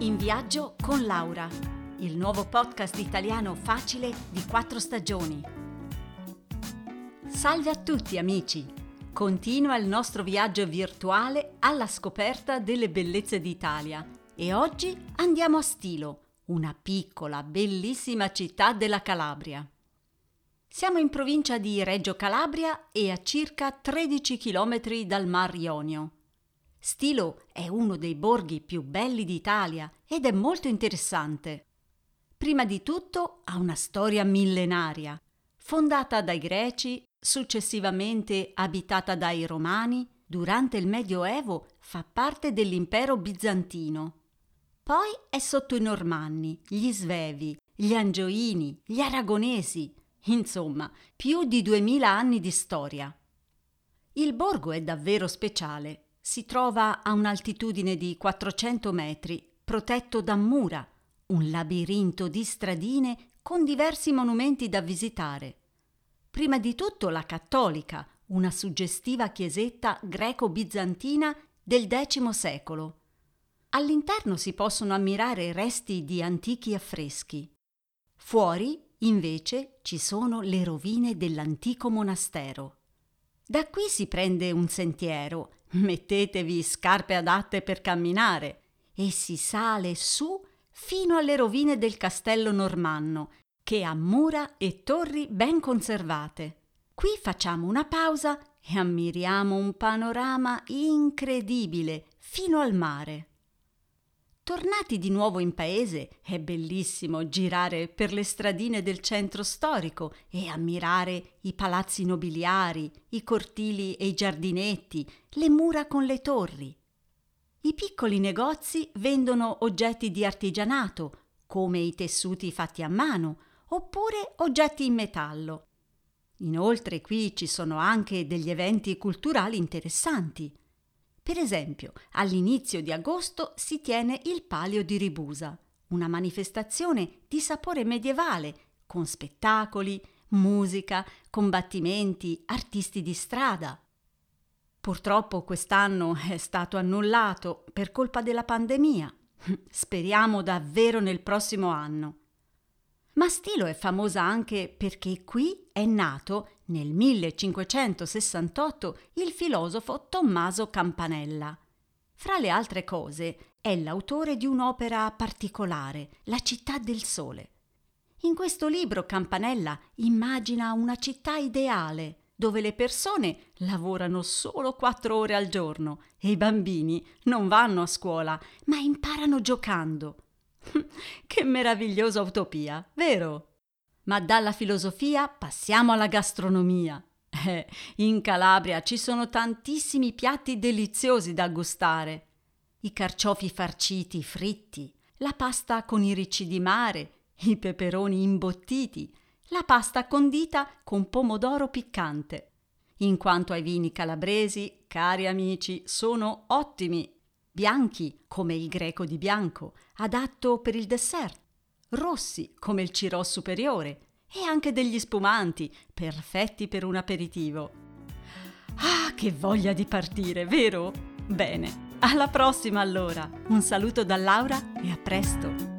In viaggio con Laura, il nuovo podcast italiano facile di quattro stagioni. Salve a tutti amici! Continua il nostro viaggio virtuale alla scoperta delle bellezze d'Italia e oggi andiamo a Stilo, una piccola, bellissima città della Calabria. Siamo in provincia di Reggio Calabria e a circa 13 km dal Mar Ionio. Stilo è uno dei borghi più belli d'Italia ed è molto interessante. Prima di tutto ha una storia millenaria, fondata dai greci, successivamente abitata dai romani, durante il Medioevo fa parte dell'impero bizantino. Poi è sotto i Normanni, gli Svevi, gli Angioini, gli Aragonesi, insomma, più di duemila anni di storia. Il borgo è davvero speciale si trova a un'altitudine di 400 metri, protetto da mura, un labirinto di stradine con diversi monumenti da visitare. Prima di tutto la Cattolica, una suggestiva chiesetta greco-bizantina del X secolo. All'interno si possono ammirare resti di antichi affreschi. Fuori, invece, ci sono le rovine dell'antico monastero. Da qui si prende un sentiero Mettetevi scarpe adatte per camminare e si sale su fino alle rovine del castello normanno, che ha mura e torri ben conservate. Qui facciamo una pausa e ammiriamo un panorama incredibile fino al mare. Tornati di nuovo in paese, è bellissimo girare per le stradine del centro storico e ammirare i palazzi nobiliari, i cortili e i giardinetti, le mura con le torri. I piccoli negozi vendono oggetti di artigianato, come i tessuti fatti a mano, oppure oggetti in metallo. Inoltre qui ci sono anche degli eventi culturali interessanti. Per esempio, all'inizio di agosto si tiene il Palio di Ribusa, una manifestazione di sapore medievale, con spettacoli, musica, combattimenti, artisti di strada. Purtroppo quest'anno è stato annullato per colpa della pandemia. Speriamo davvero nel prossimo anno. Ma Stilo è famosa anche perché qui è nato nel 1568 il filosofo Tommaso Campanella. Fra le altre cose è l'autore di un'opera particolare, La città del sole. In questo libro Campanella immagina una città ideale dove le persone lavorano solo quattro ore al giorno e i bambini non vanno a scuola ma imparano giocando che meravigliosa utopia, vero? Ma dalla filosofia passiamo alla gastronomia. Eh, in Calabria ci sono tantissimi piatti deliziosi da gustare. I carciofi farciti fritti, la pasta con i ricci di mare, i peperoni imbottiti, la pasta condita con pomodoro piccante. In quanto ai vini calabresi, cari amici, sono ottimi bianchi come il greco di bianco, adatto per il dessert, rossi come il Cirò superiore e anche degli spumanti, perfetti per un aperitivo. Ah, che voglia di partire, vero? Bene, alla prossima allora. Un saluto da Laura e a presto.